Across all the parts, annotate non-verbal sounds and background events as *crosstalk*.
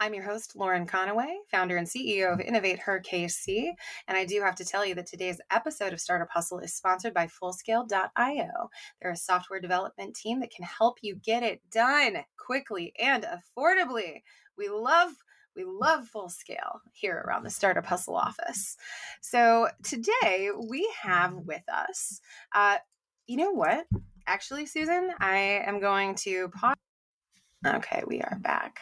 I'm your host, Lauren Conaway, founder and CEO of Innovate Her KC. And I do have to tell you that today's episode of Startup Hustle is sponsored by Fullscale.io. They're a software development team that can help you get it done quickly and affordably. We love we love full scale here around the Startup Hustle office. So today we have with us, uh, you know what? Actually, Susan, I am going to pause. Okay, we are back.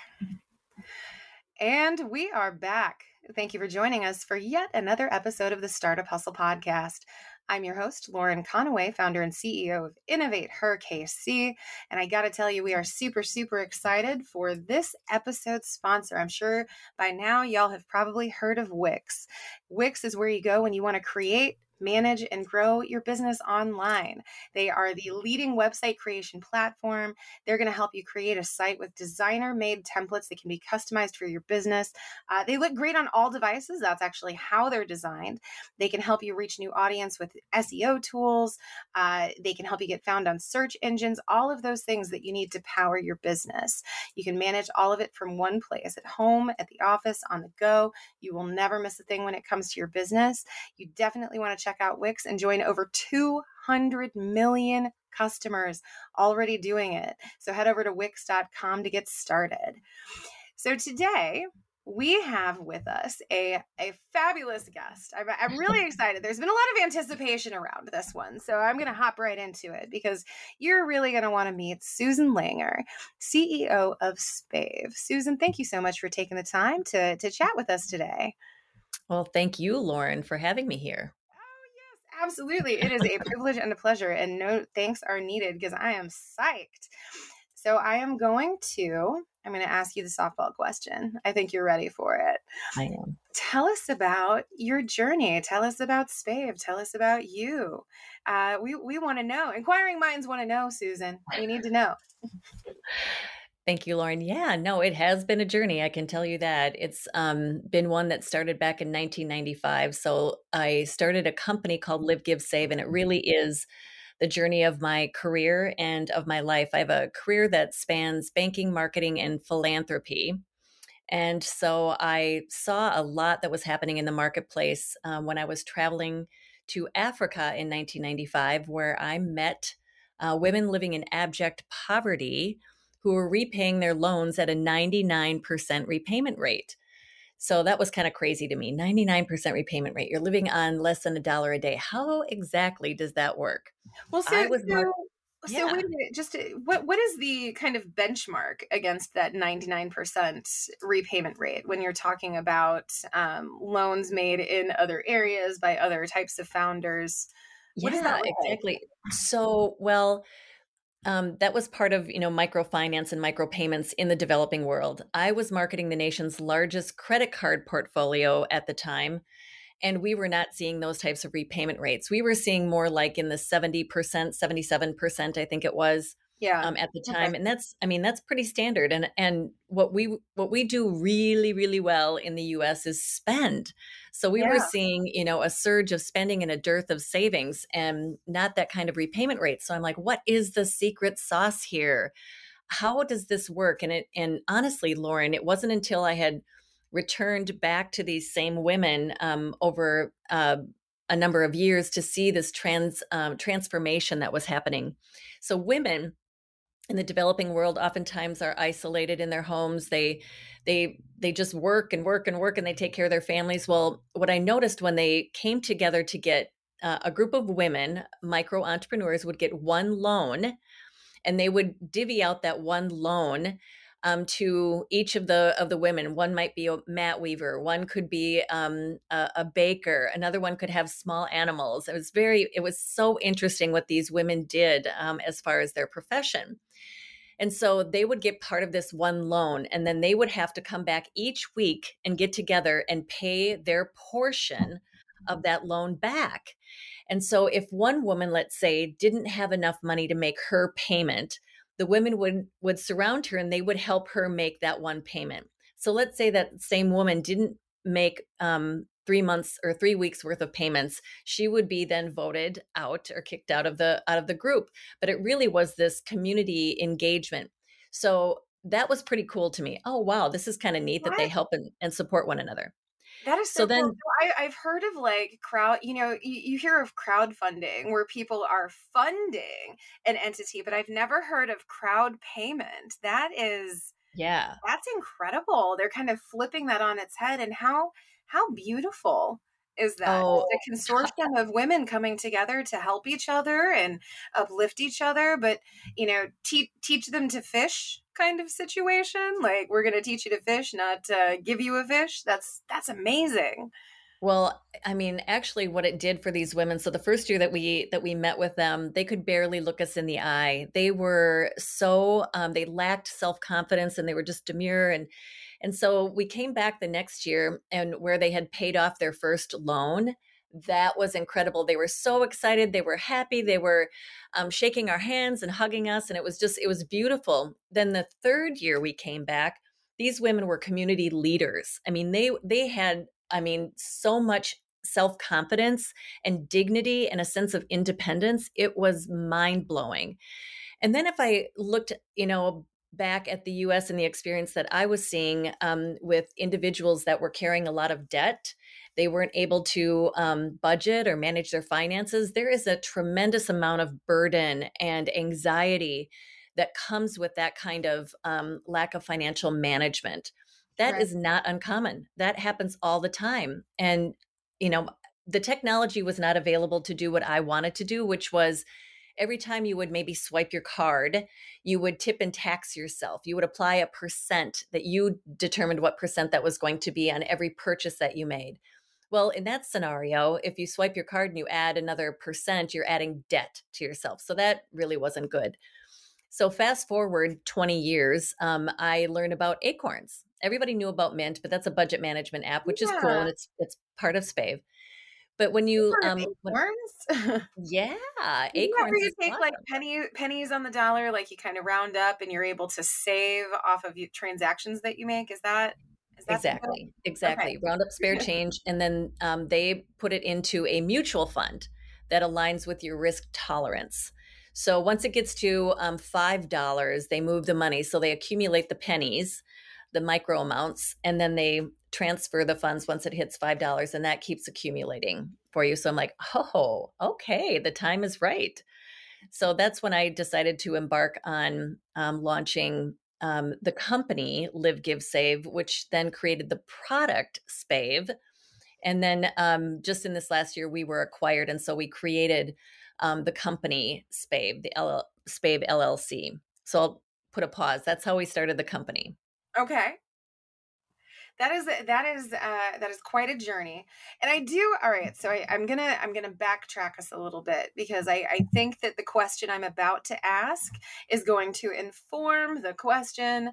And we are back. Thank you for joining us for yet another episode of the Startup Hustle podcast. I'm your host, Lauren Conaway, founder and CEO of Innovate Her KC. And I got to tell you, we are super, super excited for this episode sponsor. I'm sure by now y'all have probably heard of Wix. Wix is where you go when you want to create manage, and grow your business online. They are the leading website creation platform. They're going to help you create a site with designer made templates that can be customized for your business. Uh, they look great on all devices. That's actually how they're designed. They can help you reach new audience with SEO tools. Uh, they can help you get found on search engines, all of those things that you need to power your business. You can manage all of it from one place at home, at the office, on the go. You will never miss a thing when it comes to your business. You definitely want to check check out Wix and join over 200 million customers already doing it. So head over to wix.com to get started. So today, we have with us a, a fabulous guest. I'm, I'm really *laughs* excited. There's been a lot of anticipation around this one. So I'm going to hop right into it because you're really going to want to meet Susan Langer, CEO of Spave. Susan, thank you so much for taking the time to, to chat with us today. Well, thank you, Lauren, for having me here. Absolutely. It is a privilege and a pleasure, and no thanks are needed because I am psyched. So I am going to I'm going to ask you the softball question. I think you're ready for it. I am. Tell us about your journey. Tell us about Spave. Tell us about you. Uh, we we want to know. Inquiring minds want to know, Susan. We need to know. *laughs* Thank you, Lauren. Yeah, no, it has been a journey. I can tell you that. It's um, been one that started back in 1995. So I started a company called Live, Give, Save, and it really is the journey of my career and of my life. I have a career that spans banking, marketing, and philanthropy. And so I saw a lot that was happening in the marketplace um, when I was traveling to Africa in 1995, where I met uh, women living in abject poverty who were repaying their loans at a 99% repayment rate. So that was kind of crazy to me. 99% repayment rate. You're living on less than a dollar a day. How exactly does that work? Well, so, was so, more, so yeah. wait a minute. Just what what is the kind of benchmark against that 99% repayment rate when you're talking about um, loans made in other areas by other types of founders? What yeah, exactly. So, well, um, that was part of you know microfinance and micropayments in the developing world. I was marketing the nation's largest credit card portfolio at the time, and we were not seeing those types of repayment rates. We were seeing more like in the seventy percent, seventy seven percent, I think it was yeah. um, at the time okay. and that's i mean that's pretty standard and and what we what we do really really well in the us is spend. So we yeah. were seeing you know a surge of spending and a dearth of savings and not that kind of repayment rate. So i'm like what is the secret sauce here? How does this work? And it and honestly lauren it wasn't until i had returned back to these same women um, over uh, a number of years to see this trans um, transformation that was happening. So women in the developing world oftentimes are isolated in their homes. They they they just work and work and work and they take care of their families. Well what i noticed when they came together to get uh, a group of women micro entrepreneurs would get one loan and they would divvy out that one loan um, to each of the of the women. One might be a mat weaver, one could be um, a, a, baker, another one could have small animals. It was very, it was so interesting what these women did um, as far as their profession. And so they would get part of this one loan, and then they would have to come back each week and get together and pay their portion of that loan back. And so if one woman, let's say, didn't have enough money to make her payment, the women would would surround her and they would help her make that one payment. So let's say that same woman didn't make um, three months or three weeks worth of payments she would be then voted out or kicked out of the out of the group but it really was this community engagement so that was pretty cool to me oh wow this is kind of neat what? that they help and, and support one another that is so, so then cool. I, have heard of like crowd, you know, you, you hear of crowdfunding where people are funding an entity, but I've never heard of crowd payment. That is, yeah, that's incredible. They're kind of flipping that on its head. And how, how beautiful is that oh. a consortium of women coming together to help each other and uplift each other but you know te- teach them to fish kind of situation like we're going to teach you to fish not uh, give you a fish that's that's amazing well, I mean, actually what it did for these women, so the first year that we that we met with them, they could barely look us in the eye. They were so um, they lacked self-confidence and they were just demure and and so we came back the next year and where they had paid off their first loan, that was incredible. They were so excited. They were happy. They were um, shaking our hands and hugging us. And it was just, it was beautiful. Then the third year we came back, these women were community leaders. I mean, they, they had, I mean, so much self confidence and dignity and a sense of independence. It was mind blowing. And then if I looked, you know, back at the US and the experience that I was seeing um, with individuals that were carrying a lot of debt. They weren't able to um, budget or manage their finances. There is a tremendous amount of burden and anxiety that comes with that kind of um, lack of financial management. That right. is not uncommon. That happens all the time. And, you know, the technology was not available to do what I wanted to do, which was every time you would maybe swipe your card, you would tip and tax yourself. You would apply a percent that you determined what percent that was going to be on every purchase that you made. Well, in that scenario, if you swipe your card and you add another percent, you're adding debt to yourself. So that really wasn't good. So fast forward 20 years, um, I learned about Acorns. Everybody knew about Mint, but that's a budget management app, which yeah. is cool and it's it's part of Spave. But when you um acorns, *laughs* yeah, acorns. you take like penny pennies on the dollar, like you kind of round up, and you're able to save off of transactions that you make. Is that is that exactly exactly okay. round up *laughs* spare change, and then um, they put it into a mutual fund that aligns with your risk tolerance. So once it gets to um, five dollars, they move the money. So they accumulate the pennies, the micro amounts, and then they transfer the funds once it hits five dollars, and that keeps accumulating for you. So I'm like, oh, okay, the time is right. So that's when I decided to embark on um, launching um, the company Live, Give, Save, which then created the product Spave. And then um, just in this last year, we were acquired, and so we created um, the company Spave, the L- Spave LLC. So I'll put a pause. That's how we started the company. Okay that is that is uh, that is quite a journey and i do all right so I, am gonna i'm gonna backtrack us a little bit because I, I think that the question i'm about to ask is going to inform the question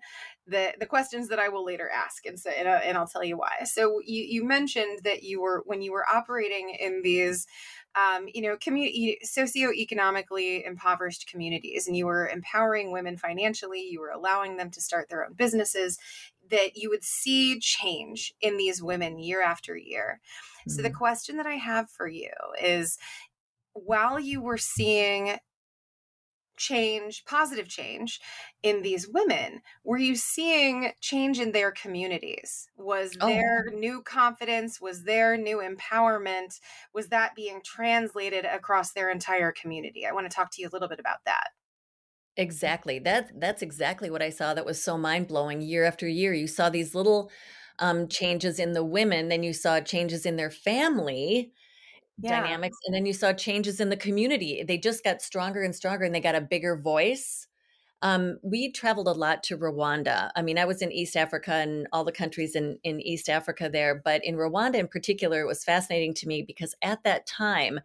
the the questions that i will later ask and so and, uh, and i'll tell you why so you you mentioned that you were when you were operating in these um, you know, community socioeconomically impoverished communities, and you were empowering women financially. You were allowing them to start their own businesses that you would see change in these women year after year. Mm-hmm. So, the mm-hmm. question that I have for you is while you were seeing change, positive change in these women, were you seeing change in their communities? Was oh. there new confidence? Was there new empowerment? Was that being translated across their entire community? I want to talk to you a little bit about that. Exactly. That that's exactly what I saw. That was so mind blowing. Year after year, you saw these little um, changes in the women. Then you saw changes in their family yeah. dynamics, and then you saw changes in the community. They just got stronger and stronger, and they got a bigger voice. Um, we traveled a lot to Rwanda. I mean, I was in East Africa and all the countries in, in East Africa there, but in Rwanda in particular, it was fascinating to me because at that time,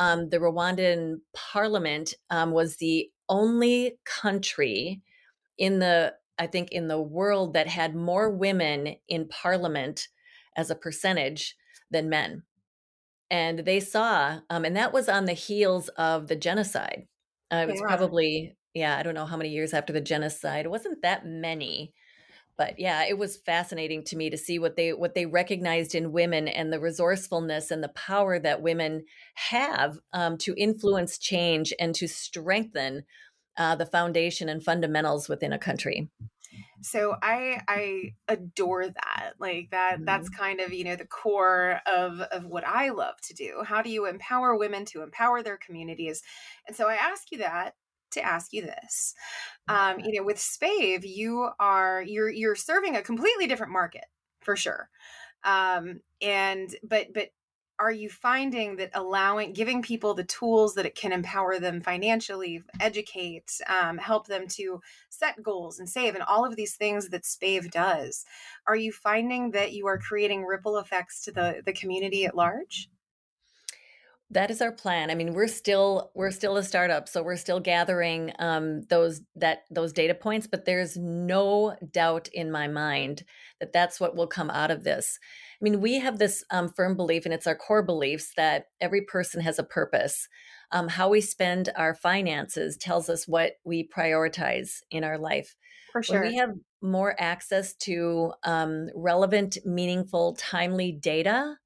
um, the Rwandan parliament um, was the only country in the, I think, in the world that had more women in parliament as a percentage than men. And they saw, um, and that was on the heels of the genocide. Uh, it was yeah. probably yeah, I don't know how many years after the genocide. It wasn't that many. But yeah, it was fascinating to me to see what they what they recognized in women and the resourcefulness and the power that women have um, to influence change and to strengthen uh, the foundation and fundamentals within a country. So i i adore that like that mm-hmm. that's kind of you know the core of of what i love to do. How do you empower women to empower their communities? And so i ask you that to ask you this. Um, you know, with Spave, you are you're you're serving a completely different market for sure. Um, and but but are you finding that allowing giving people the tools that it can empower them financially educate um, help them to set goals and save and all of these things that spave does are you finding that you are creating ripple effects to the the community at large that is our plan. I mean, we're still we're still a startup, so we're still gathering um, those that those data points. But there's no doubt in my mind that that's what will come out of this. I mean, we have this um, firm belief, and it's our core beliefs that every person has a purpose. Um, how we spend our finances tells us what we prioritize in our life. For sure, when we have more access to um, relevant, meaningful, timely data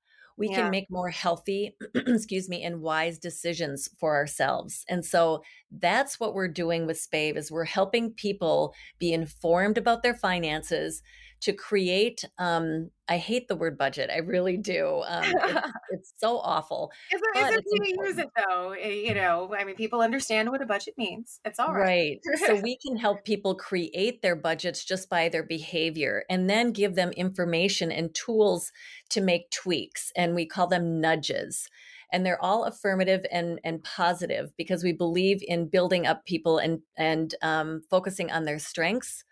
we yeah. can make more healthy, *clears throat* excuse me, and wise decisions for ourselves. And so that's what we're doing with Spave is we're helping people be informed about their finances to create um, i hate the word budget i really do um, it, *laughs* it's so awful it's, it's, it's you use it though eh, you know i mean people understand what a budget means it's all right. Right so *laughs* we can help people create their budgets just by their behavior and then give them information and tools to make tweaks and we call them nudges and they're all affirmative and and positive because we believe in building up people and and um, focusing on their strengths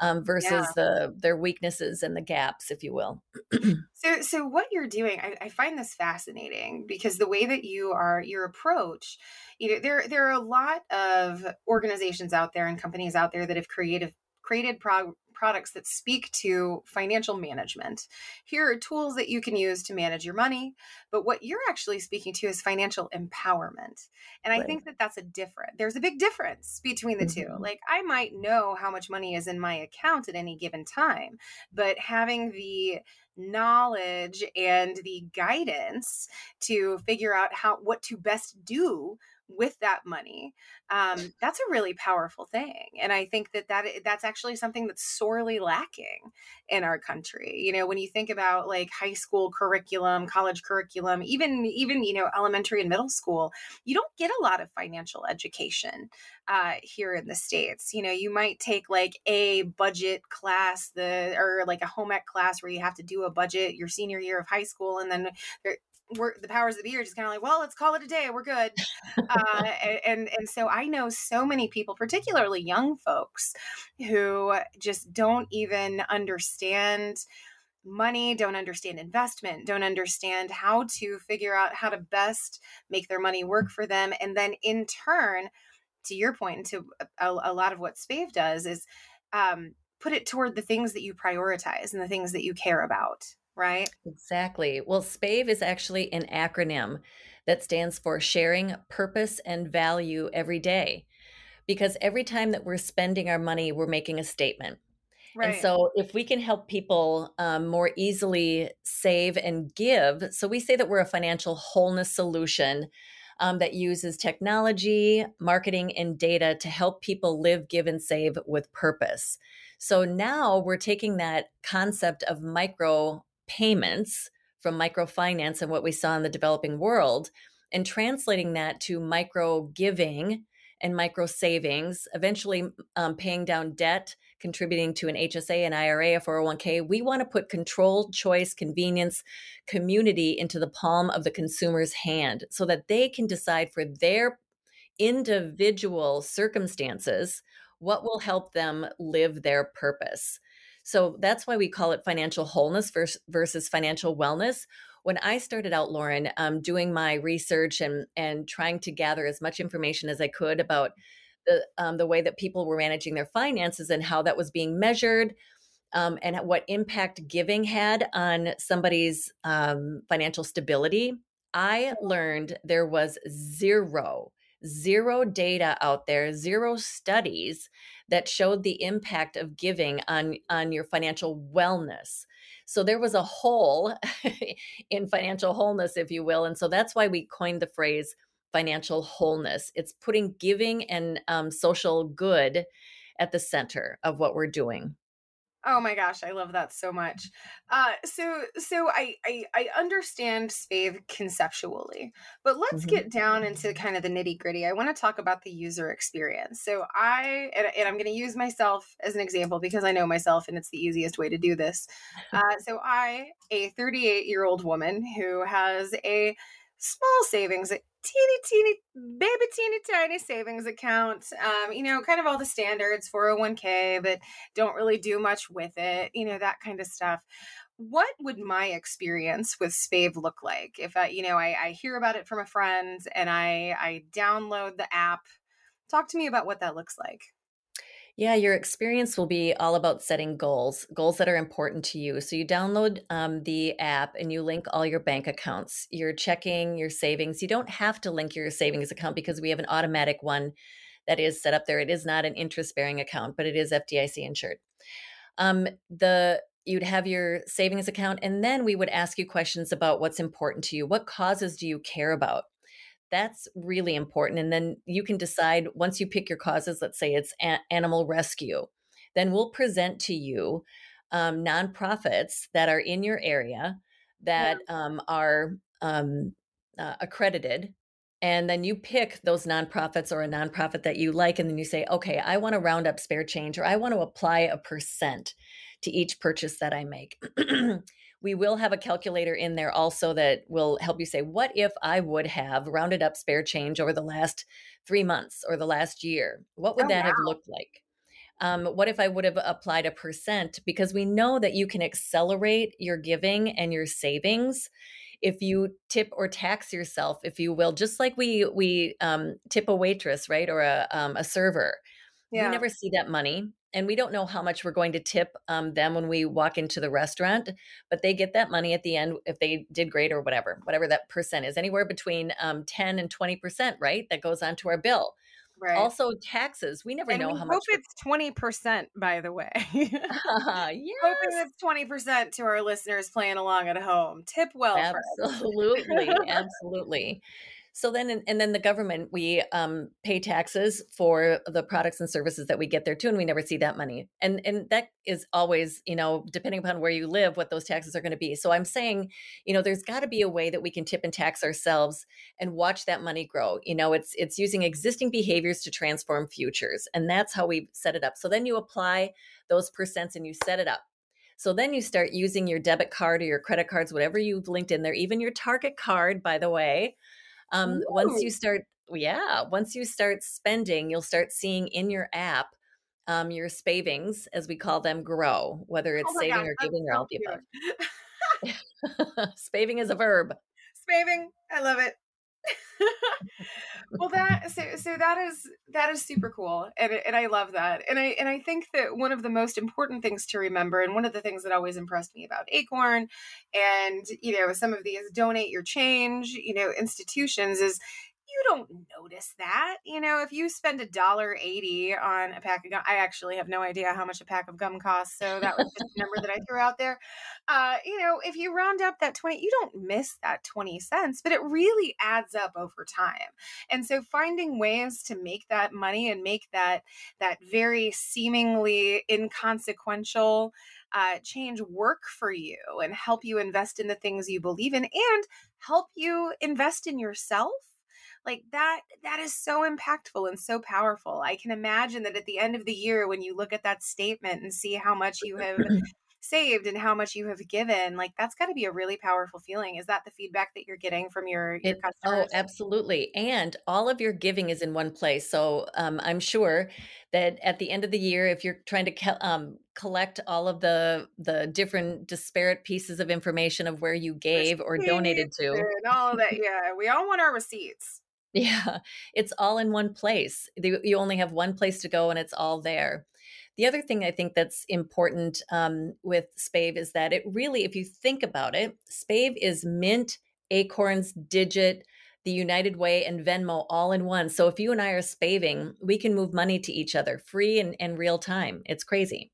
um, versus yeah. the their weaknesses and the gaps, if you will. *clears throat* so, so what you're doing, I, I, find this fascinating because the way that you are, your approach, you know, there there are a lot of organizations out there and companies out there that have created created pro- products that speak to financial management. Here are tools that you can use to manage your money, but what you're actually speaking to is financial empowerment. And I think that that's a different. There's a big difference between the mm-hmm. two. Like I might know how much money is in my account at any given time, but having the knowledge and the guidance to figure out how what to best do with that money um, *laughs* that's a really powerful thing and i think that, that that's actually something that's sorely lacking in our country you know when you think about like high school curriculum college curriculum even even you know elementary and middle school you don't get a lot of financial education uh, here in the states you know you might take like a budget class the or like a home ec class where you have to do a budget your senior year of high school and then the powers of be are just kind of like, well, let's call it a day. We're good. uh, and and so I know so many people, particularly young folks, who just don't even understand money, don't understand investment, don't understand how to figure out how to best make their money work for them, and then in turn, to your point, and to a, a lot of what Spave does is um, put it toward the things that you prioritize and the things that you care about right? Exactly. Well, SPAVE is actually an acronym that stands for sharing purpose and value every day. Because every time that we're spending our money, we're making a statement. Right. And so, if we can help people um, more easily save and give, so we say that we're a financial wholeness solution um, that uses technology, marketing, and data to help people live, give, and save with purpose. So now we're taking that concept of micro payments from microfinance and what we saw in the developing world and translating that to micro giving and micro savings, eventually um, paying down debt, contributing to an HSA, an IRA, a 401k. We want to put control, choice, convenience, community into the palm of the consumer's hand so that they can decide for their individual circumstances what will help them live their purpose. So that's why we call it financial wholeness versus, versus financial wellness. When I started out, Lauren, um, doing my research and and trying to gather as much information as I could about the um, the way that people were managing their finances and how that was being measured, um, and what impact giving had on somebody's um, financial stability, I learned there was zero, zero data out there, zero studies that showed the impact of giving on, on your financial wellness. So there was a hole *laughs* in financial wholeness, if you will. And so that's why we coined the phrase financial wholeness. It's putting giving and um, social good at the center of what we're doing. Oh my gosh, I love that so much. Uh, so, so I, I, I understand Spave conceptually, but let's mm-hmm. get down into kind of the nitty gritty. I want to talk about the user experience. So, I and, and I'm going to use myself as an example because I know myself, and it's the easiest way to do this. Uh, *laughs* so, I, a 38 year old woman who has a small savings teeny, teeny, baby, teeny, tiny savings account. Um, you know, kind of all the standards, 401k, but don't really do much with it, you know, that kind of stuff. What would my experience with Spave look like if I, you know, I, I hear about it from a friend and I, I download the app? Talk to me about what that looks like. Yeah, your experience will be all about setting goals, goals that are important to you. So you download um, the app and you link all your bank accounts, your checking, your savings. You don't have to link your savings account because we have an automatic one that is set up there. It is not an interest bearing account, but it is FDIC insured. Um, the you'd have your savings account, and then we would ask you questions about what's important to you. What causes do you care about? That's really important. And then you can decide once you pick your causes, let's say it's a- animal rescue, then we'll present to you um, nonprofits that are in your area that yeah. um, are um, uh, accredited. And then you pick those nonprofits or a nonprofit that you like. And then you say, okay, I want to round up spare change or I want to apply a percent to each purchase that I make. *clears throat* we will have a calculator in there also that will help you say, what if I would have rounded up spare change over the last three months or the last year? What would oh, that wow. have looked like? Um, what if I would have applied a percent? Because we know that you can accelerate your giving and your savings if you tip or tax yourself, if you will, just like we we um, tip a waitress, right, or a um, a server. Yeah. We never see that money and we don't know how much we're going to tip um, them when we walk into the restaurant but they get that money at the end if they did great or whatever whatever that percent is anywhere between um, 10 and 20 percent right that goes onto our bill Right. Also, taxes. We never and know we how much. Hope it's twenty percent. By the way, *laughs* *laughs* uh, yes. hoping it's twenty percent to our listeners playing along at home. Tip well, absolutely, absolutely. So then, and then the government, we um, pay taxes for the products and services that we get there too, and we never see that money. And and that is always, you know, depending upon where you live, what those taxes are going to be. So I'm saying, you know, there's got to be a way that we can tip and tax ourselves and watch that money grow. You know, it's it's using existing behaviors to transform futures, and that's how we set it up. So then you apply those percents and you set it up. So then you start using your debit card or your credit cards, whatever you've linked in there, even your Target card, by the way um, once you start yeah once you start spending you'll start seeing in your app um, your spavings as we call them grow whether it's oh saving God, or giving or all the above spaving is a verb. Spaving i love it *laughs* well that so so that is that is super cool and and I love that and I and I think that one of the most important things to remember and one of the things that always impressed me about Acorn and you know some of these donate your change you know institutions is you don't notice that. You know, if you spend a dollar eighty on a pack of gum, I actually have no idea how much a pack of gum costs, so that was just a number that I threw out there. Uh, you know, if you round up that twenty, you don't miss that twenty cents, but it really adds up over time. And so, finding ways to make that money and make that that very seemingly inconsequential uh, change work for you and help you invest in the things you believe in and help you invest in yourself like that that is so impactful and so powerful. I can imagine that at the end of the year when you look at that statement and see how much you have *laughs* saved and how much you have given like that's got to be a really powerful feeling. Is that the feedback that you're getting from your, your it, oh, customers? oh absolutely. And all of your giving is in one place. So um, i'm sure that at the end of the year if you're trying to um, collect all of the the different disparate pieces of information of where you gave or donated to and all that yeah. We all want our receipts yeah it's all in one place you only have one place to go and it's all there the other thing I think that's important um, with Spave is that it really, if you think about it, Spave is Mint, Acorns, Digit, the United Way, and Venmo all in one. So if you and I are spaving, we can move money to each other free and, and real time. It's crazy.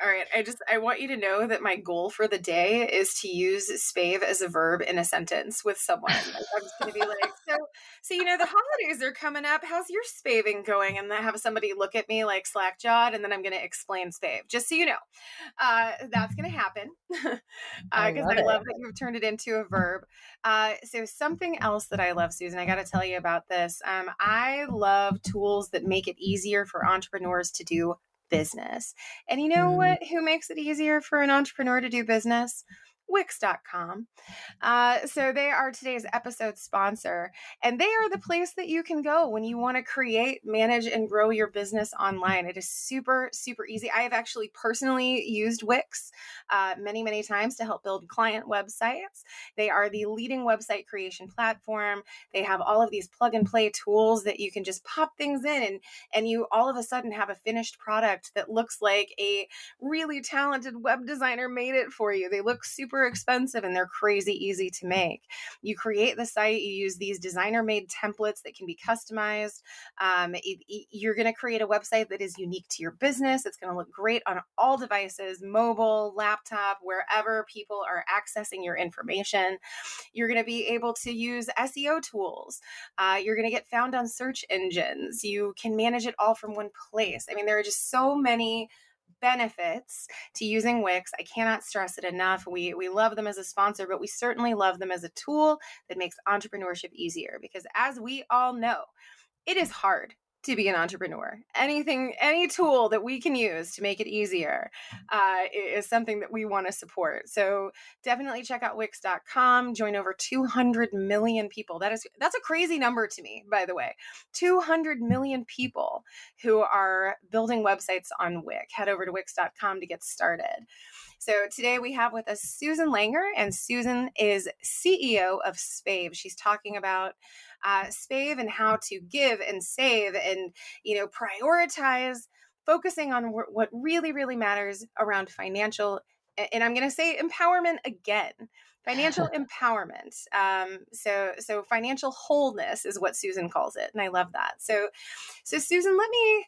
All right. I just I want you to know that my goal for the day is to use spave as a verb in a sentence with someone. Like I'm just gonna be like, so so you know the holidays are coming up. How's your spaving going? And then have somebody look at me like slack jawed, and then I'm gonna explain spave. Just so you know, uh, that's gonna happen *laughs* because uh, I, love, I love that you've turned it into a verb. Uh, so something else that I love, Susan, I got to tell you about this. Um, I love tools that make it easier for entrepreneurs to do business. And you know mm. what? Who makes it easier for an entrepreneur to do business? Wix.com. Uh, so they are today's episode sponsor, and they are the place that you can go when you want to create, manage, and grow your business online. It is super, super easy. I have actually personally used Wix uh, many, many times to help build client websites. They are the leading website creation platform. They have all of these plug and play tools that you can just pop things in, and and you all of a sudden have a finished product that looks like a really talented web designer made it for you. They look super super expensive and they're crazy easy to make. You create the site, you use these designer made templates that can be customized. Um, it, it, you're going to create a website that is unique to your business. It's going to look great on all devices mobile, laptop, wherever people are accessing your information. You're going to be able to use SEO tools. Uh, you're going to get found on search engines. You can manage it all from one place. I mean, there are just so many benefits to using Wix. I cannot stress it enough. We we love them as a sponsor, but we certainly love them as a tool that makes entrepreneurship easier because as we all know, it is hard to be an entrepreneur. Anything, any tool that we can use to make it easier uh, is something that we want to support. So definitely check out Wix.com. Join over 200 million people. That is that's a crazy number to me, by the way. 200 million people who are building websites on Wix. Head over to Wix.com to get started. So today we have with us Susan Langer, and Susan is CEO of Spave. She's talking about uh, Spave and how to give and save and, you know, prioritize, focusing on what really, really matters around financial. And I'm going to say empowerment again financial *laughs* empowerment um, so so financial wholeness is what susan calls it and i love that so so susan let me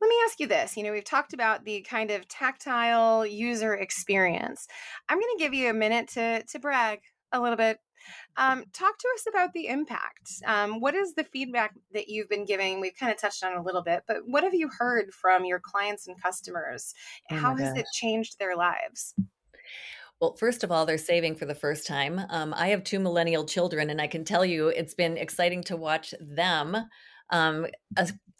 let me ask you this you know we've talked about the kind of tactile user experience i'm going to give you a minute to to brag a little bit um, talk to us about the impact. Um, what is the feedback that you've been giving? We've kind of touched on a little bit, but what have you heard from your clients and customers? Oh How has it changed their lives? Well, first of all, they're saving for the first time. Um, I have two millennial children, and I can tell you it's been exciting to watch them um,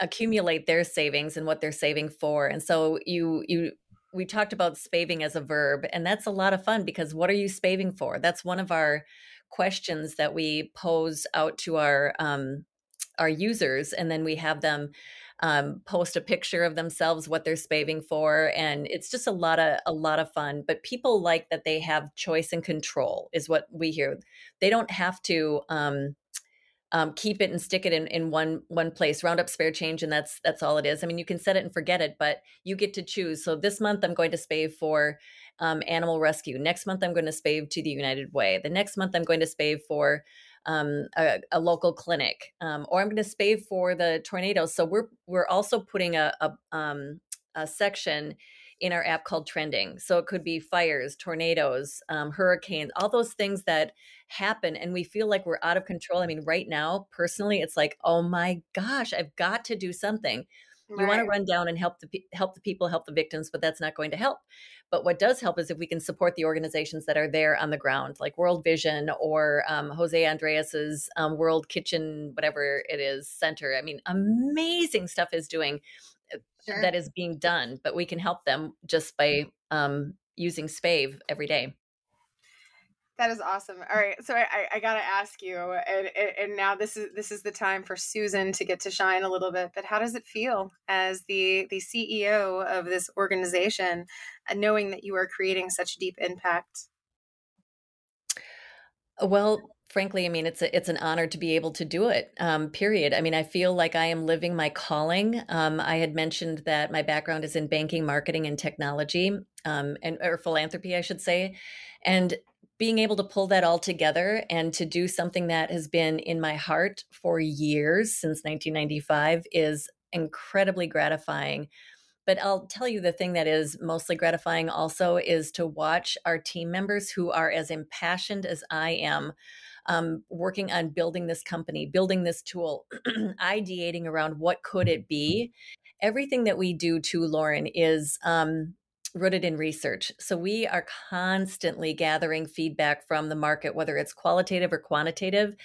accumulate their savings and what they're saving for. And so you you we talked about spaving as a verb, and that's a lot of fun because what are you spaving for? That's one of our questions that we pose out to our um, our users, and then we have them um, post a picture of themselves, what they're spaving for, and it's just a lot of a lot of fun. But people like that they have choice and control, is what we hear. They don't have to. Um, um, keep it and stick it in, in one one place round up spare change and that's that's all it is i mean you can set it and forget it but you get to choose so this month i'm going to spave for um, animal rescue. Next month, I'm going to spave to the United Way. The next month, I'm going to spave for um, a, a, local clinic, um, or I'm going to spave for the tornadoes. So we're we're also putting a, a, um, a section in our app called Trending. So it could be fires, tornadoes, um, hurricanes, all those things that happen, and we feel like we're out of control. I mean, right now, personally, it's like, oh my gosh, I've got to do something. Right. You want to run down and help the help the people, help the victims, but that's not going to help. But what does help is if we can support the organizations that are there on the ground, like World Vision or um, Jose Andres's um, World Kitchen, whatever it is, center. I mean, amazing stuff is doing uh, sure. that is being done, but we can help them just by um, using spave every day that is awesome. All right, so I, I gotta ask you, and, and now this is this is the time for Susan to get to shine a little bit. But how does it feel as the the CEO of this organization, uh, knowing that you are creating such deep impact? Well, frankly, I mean, it's a, it's an honor to be able to do it. Um, period. I mean, I feel like I am living my calling. Um, I had mentioned that my background is in banking, marketing, and technology, um, and or philanthropy, I should say, and being able to pull that all together and to do something that has been in my heart for years since 1995 is incredibly gratifying. But I'll tell you the thing that is mostly gratifying also is to watch our team members who are as impassioned as I am. Um, working on building this company, building this tool, *clears throat* ideating around what could it be. Everything that we do to Lauren is um, rooted in research. So we are constantly gathering feedback from the market, whether it's qualitative or quantitative,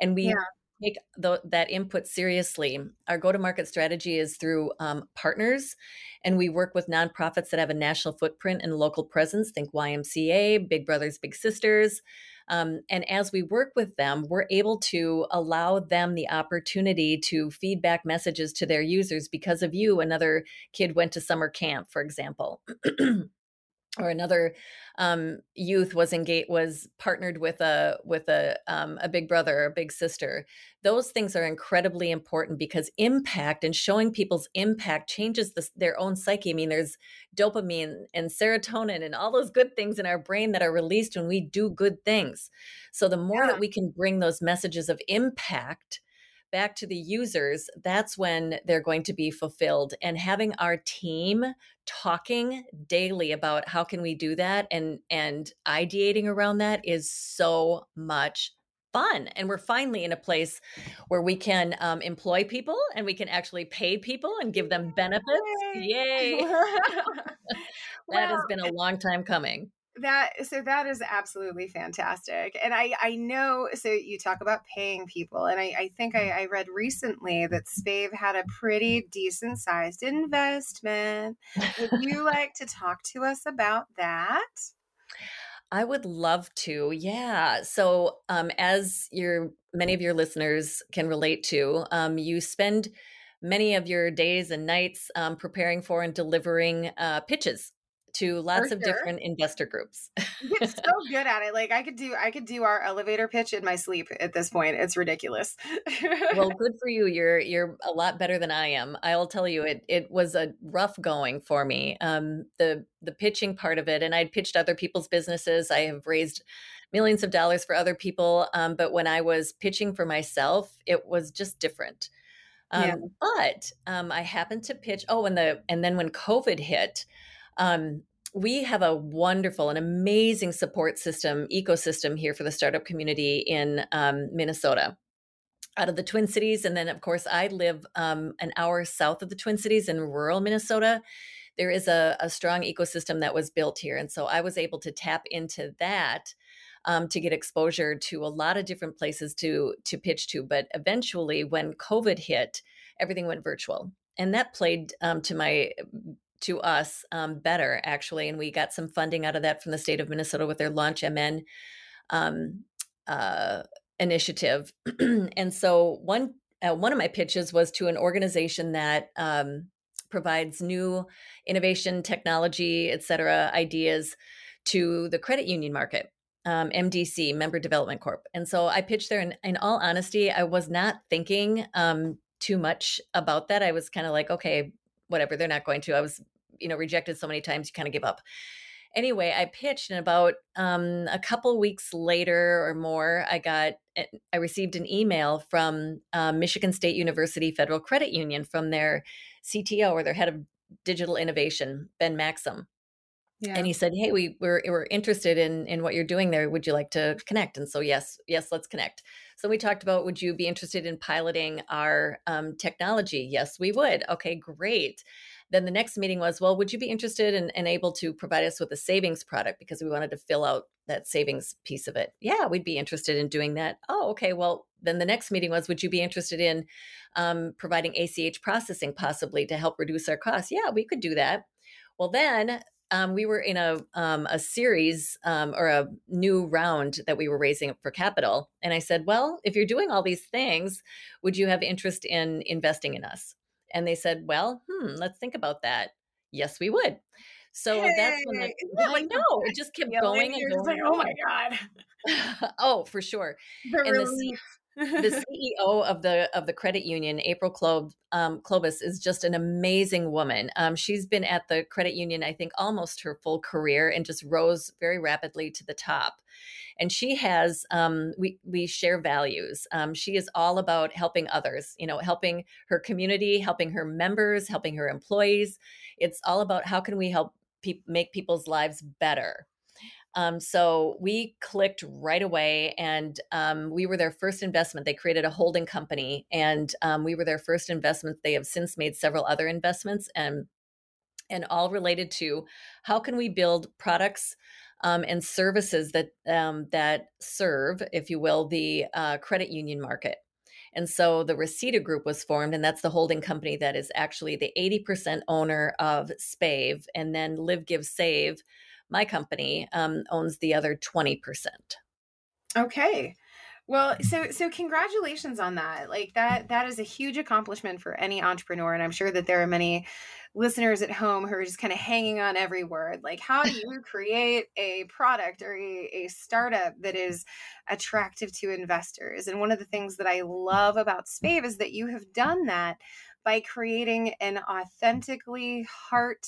and we yeah. take the, that input seriously. Our go to market strategy is through um, partners, and we work with nonprofits that have a national footprint and local presence. Think YMCA, Big Brothers Big Sisters. Um, and as we work with them, we're able to allow them the opportunity to feedback messages to their users because of you. Another kid went to summer camp, for example. *clears throat* or another um, youth was engaged was partnered with a with a um, a big brother or a big sister those things are incredibly important because impact and showing people's impact changes the, their own psyche i mean there's dopamine and serotonin and all those good things in our brain that are released when we do good things so the more yeah. that we can bring those messages of impact back to the users, that's when they're going to be fulfilled. And having our team talking daily about how can we do that and and ideating around that is so much fun. And we're finally in a place where we can um, employ people and we can actually pay people and give them benefits. Yay, yay. *laughs* *laughs* that well, has been a long time coming that so that is absolutely fantastic and i i know so you talk about paying people and i i think i, I read recently that spave had a pretty decent sized investment would you *laughs* like to talk to us about that I would love to. Yeah. So, um, as your many of your listeners can relate to, um, you spend many of your days and nights um, preparing for and delivering uh, pitches to lots For of sure. different investor groups. You're so *laughs* good at it. Like I could do I could do our elevator pitch in my sleep at this point. It's ridiculous. well, *laughs* good for you. You're you're a lot better than I am. I'll tell you it it was a rough going for me. Um the the pitching part of it and I'd pitched other people's businesses. I have raised millions of dollars for other people, um, but when I was pitching for myself, it was just different. Um, yeah. But um, I happened to pitch. Oh, and the and then when COVID hit, um, we have a wonderful and amazing support system ecosystem here for the startup community in um, Minnesota out of the Twin Cities. And then, of course, I live um, an hour south of the Twin Cities in rural Minnesota. There is a, a, strong ecosystem that was built here. And so I was able to tap into that um, to get exposure to a lot of different places to, to pitch to. But eventually, when COVID hit, everything went virtual. And that played um, to my to us um, better actually and we got some funding out of that from the state of minnesota with their launch mn um, uh, initiative. *clears throat* And so one uh, one of my pitches was to an organization that um, provides new innovation technology et cetera ideas to the credit union market um, mdc member development corp. And so i pitched there and in all honesty i was not thinking um, too much about that. I was kind of like okay whatever they're not going to. I was you know rejected so many times you kind of give up. Anyway i pitched and about um, a couple weeks later or more i got eh, i received an email from um, michigan state university federal credit union from their cto or their head of digital innovation ben maxim yeah. and he said hey we we're, we're interested in in what you're doing there. Would you like to connect? And so yes yes let's connect. So we talked about would you be interested in piloting our um, technology? Yes we would. Okay great then the next meeting was, well, would you be interested and in, in able to provide us with a savings product because we wanted to fill out that savings piece of it? Yeah, we'd be interested in doing that. Oh, okay. Well, then the next meeting was, would you be interested in um, providing ACH processing possibly to help reduce our costs? Yeah, we could do that. Well, then um, we were in a um, a series um, or a new round that we were raising for capital, and I said, "Well, if you're doing all these things, would you have interest in investing in us?" And they said, "Well, hmm, let's think about that." Yes, we would. So hey, that's when the, yeah, like no, it just kept going and going. Like, oh my god! *laughs* oh, for sure. *laughs* The and relief the *laughs* CEO of the of the credit union, April Klob, um, Clobes, is just an amazing woman. Um, she's been at the credit union, I think, almost her full career, and just rose very rapidly to the top. And she has um, we we share values. Um, she is all about helping others. You know, helping her community, helping her members, helping her employees. It's all about how can we help pe- make people's lives better. Um, so we clicked right away, and um, we were their first investment. They created a holding company, and um, we were their first investment. They have since made several other investments, and and all related to how can we build products um, and services that um, that serve, if you will, the uh, credit union market. And so the Reseda Group was formed, and that's the holding company that is actually the 80% owner of Spave, and then Live, Give, Save my company um, owns the other 20%. Okay. Well, so so congratulations on that. Like that that is a huge accomplishment for any entrepreneur and I'm sure that there are many listeners at home who are just kind of hanging on every word. Like how do you *laughs* create a product or a, a startup that is attractive to investors? And one of the things that I love about Spave is that you have done that by creating an authentically heart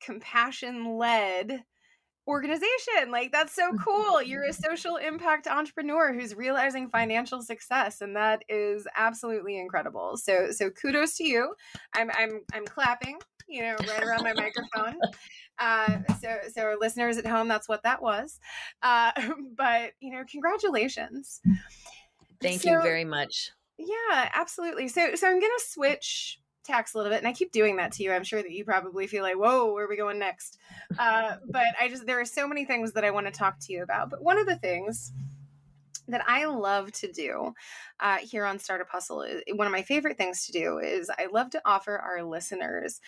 compassion led organization. Like that's so cool. You're a social impact entrepreneur who's realizing financial success and that is absolutely incredible. So so kudos to you. I'm I'm I'm clapping, you know, right around my microphone. Uh, so so listeners at home, that's what that was. Uh, *laughs* but you know, congratulations. Thank so, you very much. Yeah, absolutely. So so I'm gonna switch tacks a little bit and i keep doing that to you i'm sure that you probably feel like whoa where are we going next uh, *laughs* but i just there are so many things that i want to talk to you about but one of the things that I love to do uh, here on Startup Hustle, is, one of my favorite things to do is I love to offer our listeners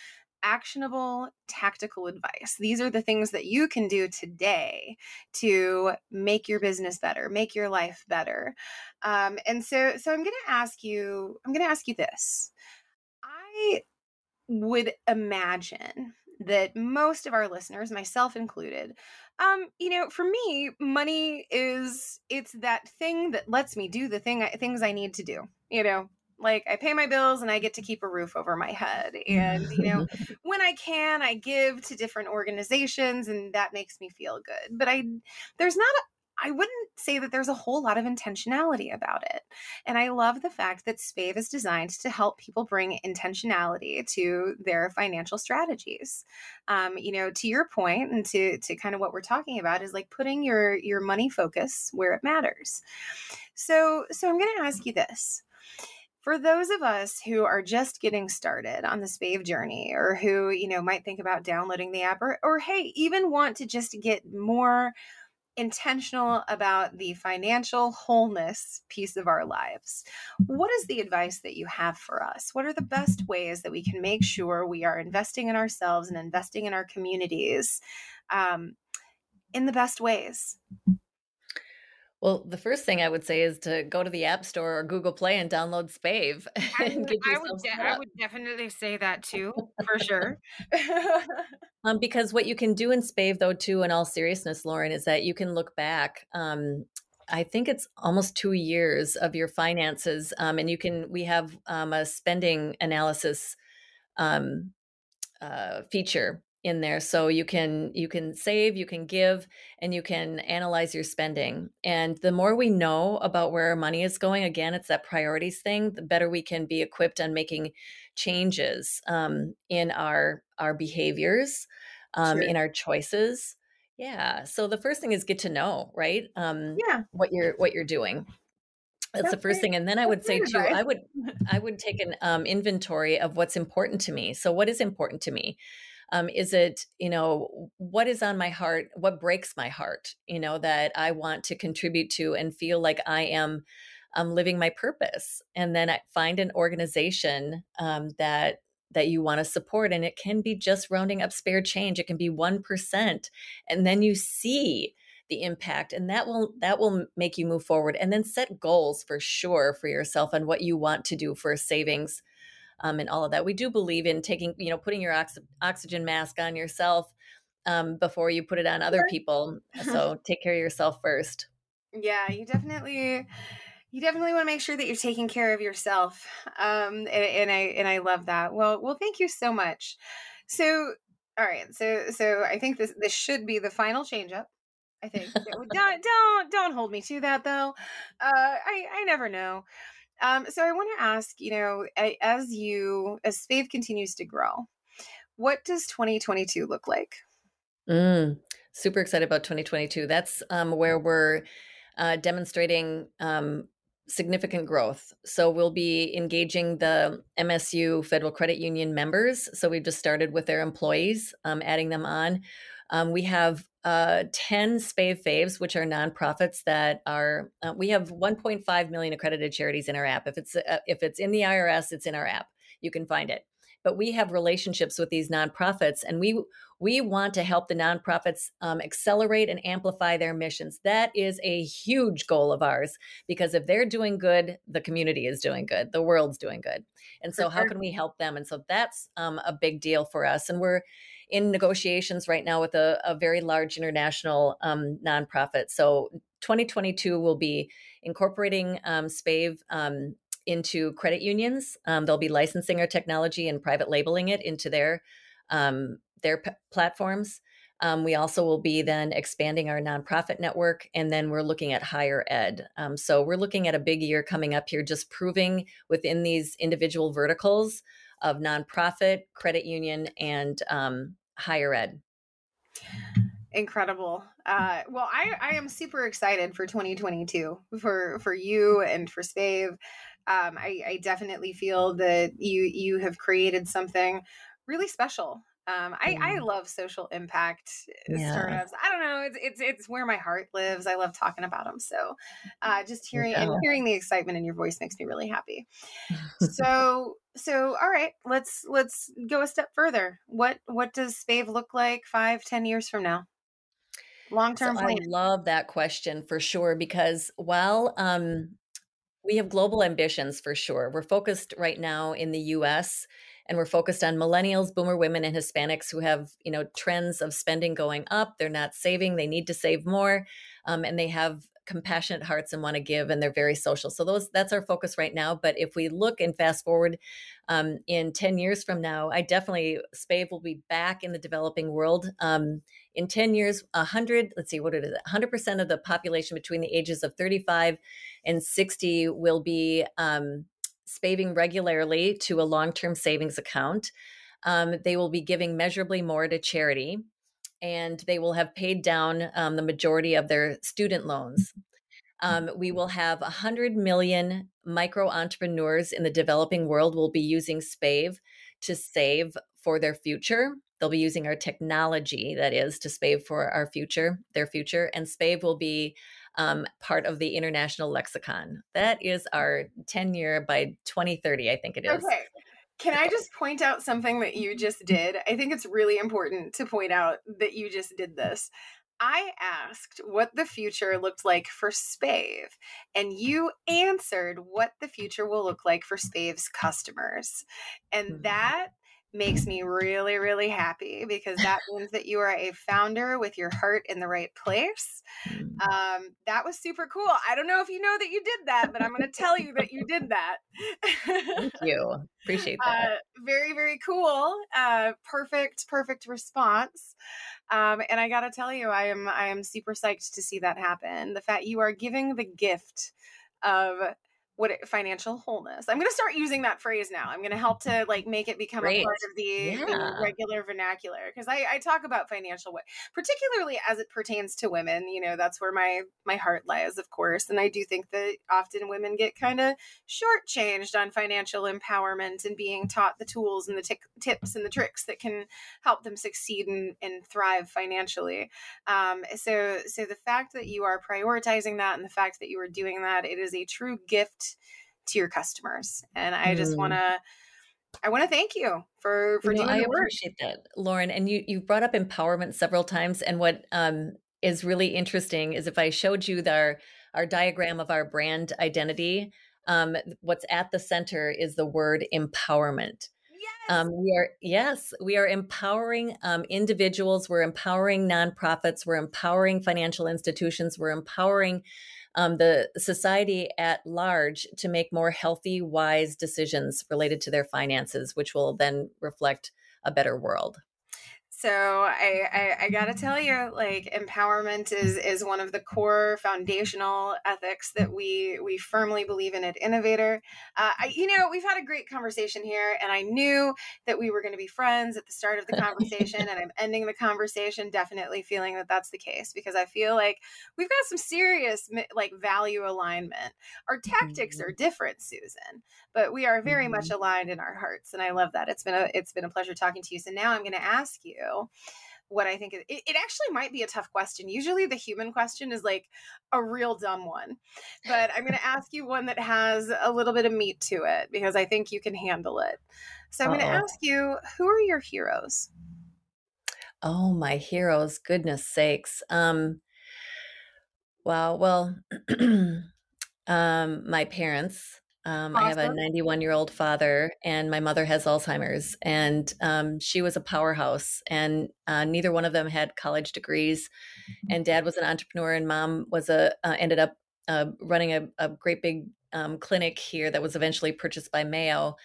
actionable tactical advice. These are the things that you can do today to make your business better, make your life better. Um, and so, so I'm going to ask you, I'm going to ask you this. I would imagine that most of our listeners, myself included, um, you know, for me, money is it's that thing that lets me do the thing I, things I need to do. You know, like I pay my bills and I get to keep a roof over my head. And you know, *laughs* when I can, I give to different organizations, and that makes me feel good. But I, there's not a, I wouldn't say that there's a whole lot of intentionality about it. And I love the fact that Spave is designed to help people bring intentionality to their financial strategies. Um, you know, to your point and to to kind of what we're talking about is like putting your your money focus where it matters. So so I'm going to ask you this for those of us who are just getting started on the spave journey or who you know might think about downloading the app or, or hey even want to just get more intentional about the financial wholeness piece of our lives. What is the advice that you have for us? What are the best ways that we can make sure we are investing in ourselves and investing in our communities um, in the best ways? Well, the first thing I would say is to go to the App Store or Google Play and download Spave. *laughs* And I, would de- I would definitely say that too, for sure. *laughs* um, because what you can do in Spave, though, too, in all seriousness, Lauren, is that you can look back. Um, I think it's almost two years of your finances, um, and you can. We have um, a spending analysis um, uh, feature in there so you can you can save you can give and you can analyze your spending and the more we know about where our money is going again it's that priorities thing the better we can be equipped on making changes um, in our our behaviors um, sure. in our choices. Yeah so the first thing is get to know right um, yeah. what you're what you're doing. That's, that's the first great. thing and then i would say too i would i would take an um, inventory of what's important to me. So what is important to me um, is it you know what is on my heart what breaks my heart you know that i want to contribute to and feel like i am um, living my purpose? And then I find an organization um, that that you want to support and it can be just rounding up spare change. It can be 1% and then you see the impact and that will that will make you move forward. And then set goals for sure for yourself on what you want to do for savings um, and all of that we do believe in taking you know putting your ox- oxygen mask on yourself um, before you put it on other people *laughs* so take care of yourself first yeah you definitely you definitely want to make sure that you're taking care of yourself um, and, and i and i love that well well thank you so much so all right so so i think this this should be the final change up I think. don't *laughs* don't don't hold me to that though. Uh, I I never know. Um, so I want to ask, you know, as you as Spave continues to grow, what does 2022 look like? Mm, super excited about 2022. That's um, where we're uh, demonstrating um, significant growth. So we'll be engaging the MSU Federal Credit Union members. So we've just started with their employees, um, adding them on. Um, we have uh, 10 SPAVE Faves, which are nonprofits that are, uh, we have 1.5 million accredited charities in our app. If it's, uh, if it's in the IRS, it's in our app. You can find it. But we have relationships with these nonprofits and we, we want to help the nonprofits um, accelerate and amplify their missions. That is a huge goal of ours because if they're doing good, the community is doing good, the world's doing good. And so, how can we help them? And so, that's um, a big deal for us. And we're, in negotiations right now with a, a very large international um, nonprofit. So 2022 will be incorporating um, SPAVE um, into credit unions. Um, they'll be licensing our technology and private labeling it into their um, their p- platforms. Um, we also will be then expanding our nonprofit network, and then we're looking at higher ed. So we're looking at a big year coming up here, just proving within these individual verticals of nonprofit, credit union, and um, higher ed. Incredible. Uh, well, I, I am super excited for 2022 for for you and for Spave. Um, I, I definitely feel that you you have created something really special um, I, I love social impact uh, yeah. startups. I don't know. It's, it's it's where my heart lives. I love talking about them. So, uh, just hearing yeah. and hearing the excitement in your voice makes me really happy. *laughs* so so all right, let's let's go a step further. What what does Spave look like five ten years from now? Long term so I love that question for sure because while um, we have global ambitions for sure, we're focused right now in the U.S and we're focused on millennials boomer women and hispanics who have you know trends of spending going up they're not saving they need to save more um, and they have compassionate hearts and want to give and they're very social. So those that's our focus right now but if we look and fast forward um, in 10 years from now i definitely spave will be back in the developing world. Um, in 10 years 100 let's see what it is 100% of the population between the ages of 35 and 60 will be um, spaving regularly to a long term savings account. Um, they will be giving measurably more to charity, and they will have paid down um, the majority of their student loans. Um, we will have 100 million micro entrepreneurs in the developing world will be using SPAVE to save for their future. They'll be using our technology, that is, to SPAVE for our future, their future. And SPAVE will be um, part of the international lexicon. That is our 10 year by 2030, I think it is. Okay. Can I just point out something that you just did? I think it's really important to point out that you just did this. I asked what the future looked like for Spave, and you answered what the future will look like for Spave's customers. And mm-hmm. that makes me really, really happy because that means that you are a founder with your heart in the right place. Mm. Um, that was super cool. I don't know if you know that you did that, but I'm going to tell you that you did that. Thank you. *laughs* Appreciate that. Uh, very, very cool. Uh, perfect, perfect response. Um, and I got to tell you, I am, I am super psyched to see that happen. The fact you are giving the gift of what it, financial wholeness. I'm going to start using that phrase now. I'm going to help to like make it become Great. a part of the, yeah. the regular vernacular because I, I, talk about financial particularly as it pertains to women. You know, that's where my my heart lies, of course, and I do think that often women get kind of shortchanged on financial empowerment and being taught the tools and the t- tips and the tricks that can help them succeed and, and thrive financially. Um, so so the fact that you are prioritizing that and the fact that you are doing that, it is a true gift to your customers. And I just want to I want to thank you for for you know, doing I appreciate that, Lauren. And you you brought up empowerment several times, and what um, is really interesting is if I showed you our our diagram of our brand identity, um, what's at the center is the word empowerment. Um, we are yes, we are empowering um, individuals. We're empowering nonprofits. We're empowering financial institutions. We're empowering um, the society at large to make more healthy, wise decisions related to their finances, which will then reflect a better world. So I, I, I gotta tell you, like empowerment is is one of the core foundational ethics that we we firmly believe in at Innovator. Uh, I, you know, we've had a great conversation here, and I knew that we were going to be friends at the start of the conversation, and I'm ending the conversation definitely feeling that that's the case because I feel like we've got some serious like value alignment. Our tactics are mm-hmm. different, Susan, but we are very much mm-hmm. aligned in our hearts, and I love that. It's been a it's been a pleasure talking to you. So now I'm going to ask you what I think it, it actually might be a tough question. Usually the human question is like a real dumb one. But I'm going *laughs* to ask you one that has a little bit of meat to it because I think you can handle it. So I'm going to ask you who are your heroes? Oh, my heroes, goodness sakes. Um wow, well *clears throat* um my parents um, awesome. I have a 91 year old father, and my mother has Alzheimer's, and um, she was a powerhouse. And uh, neither one of them had college degrees. Mm-hmm. And dad was an entrepreneur, and mom was a uh, ended up uh, running a, a, great big um, clinic here that was eventually purchased by Mayo.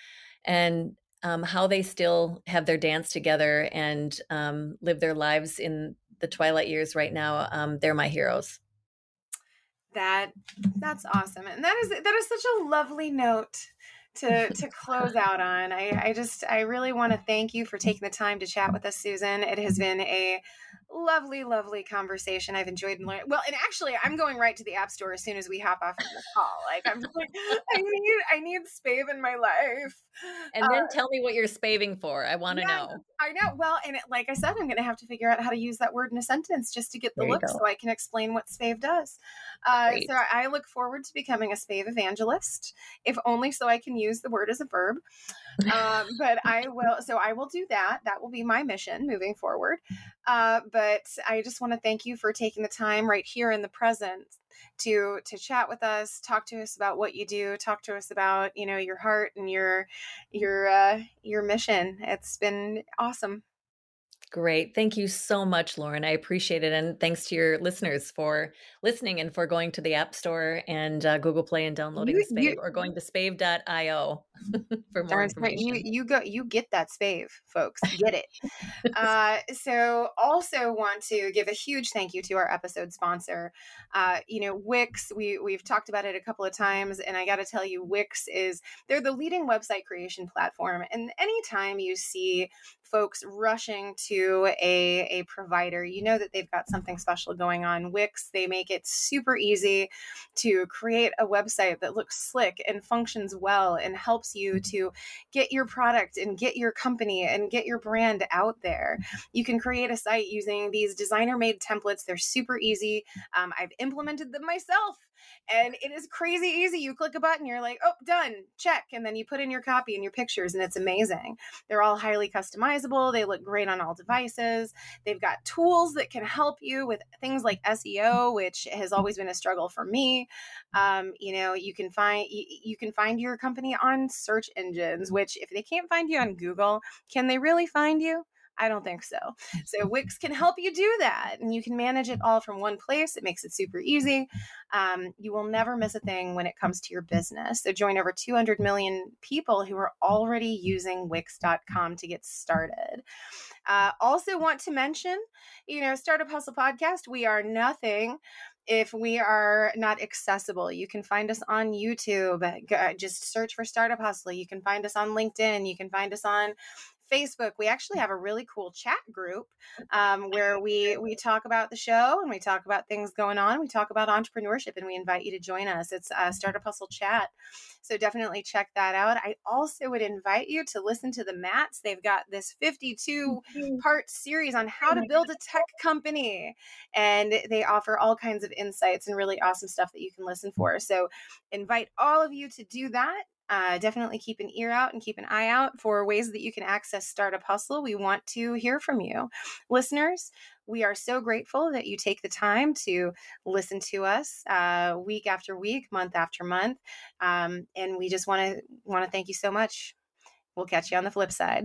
And um, how they still have their dance together and um, live their lives in the twilight years right now, um, they're my heroes that that's awesome. And that is that is such a lovely note to *laughs* to close out on. I i just i really want to thank you for taking the time to chat with us susan. It has been a lovely, lovely conversation. I've enjoyed and learned. Well, and actually, I'm going right to the app store as soon as we hop off of this call. Like, I'm just *laughs* like, I need, I need spave in my life. And then uh, tell me what you're spaving for. I want to know. I know. Well, and it, like I said, I'm going to have to figure out how to use that word in a sentence just to get the look, so I can explain what spave does. Uh, so I look forward to becoming a spave evangelist, if only so I can use the word as a verb. Um, but I will. So I will do that. That will be my mission moving forward. Uh, but I just want to thank you for taking the time right here in the present to to chat with us, talk to us about what you do, talk to us about you know your heart and your your uh, your mission. It's been awesome. Great. Thank you so much, Lauren. I appreciate it. And thanks to your listeners for listening and for going to the App Store and uh, Google Play and downloading you, Spave you, or going to spave.io *laughs* for more information. You, you go, you get that Spave, folks. Get it. *laughs* uh, so also want to give a huge thank you to our episode sponsor. Uh, you know, Wix, we, we've talked about it a couple of times and I got to tell you, Wix is, they're the leading website creation platform. And anytime you see folks rushing to a, a provider, you know that they've got something special going on. Wix, they make it super easy to create a website that looks slick and functions well and helps you to get your product and get your company and get your brand out there. You can create a site using these designer made templates. They're super easy. Um, I've implemented them myself and it is crazy easy. You click a button, you're like, oh, done, check. And then you put in your copy and your pictures, and it's amazing. They're all highly customizable. They look great on all devices. They've got tools that can help you with things like SEO, which has always been a struggle for me. Um, you know, you can find you, you can find your company on search engines, which if they can't find you on Google, can they really find you? I don't think so. So *laughs* Wix can help you do that, and you can manage it all from one place. It makes it super easy. Um, you will never miss a thing when it comes to your business. So join over 200 million people who are already using Wix.com to get started. Uh, also, want to mention, you know, Startup Hustle podcast. We are nothing if we are not accessible. You can find us on YouTube. Just search for Startup Hustle. You can find us on LinkedIn. You can find us on Facebook, we actually have a really cool chat group um, *laughs* where we we talk about the show and we talk about things going on. We talk about entrepreneurship, and we invite you to join us. It's a Startup Hustle Chat, so definitely check that out. I also would invite you to listen to the Matts. They've got this 52 mm-hmm. part series on how oh to build a tech company, and they offer all kinds of insights and really awesome stuff that you can listen for. So invite all of you to do that uh, definitely keep an ear out and keep an eye out for ways that you can access Startup Hustle. We want to hear from you. Listeners, we are so grateful that you take the time to listen to us uh, week after week, month after month. Um, and we just want to want to thank you so much. We'll catch you on the flip side.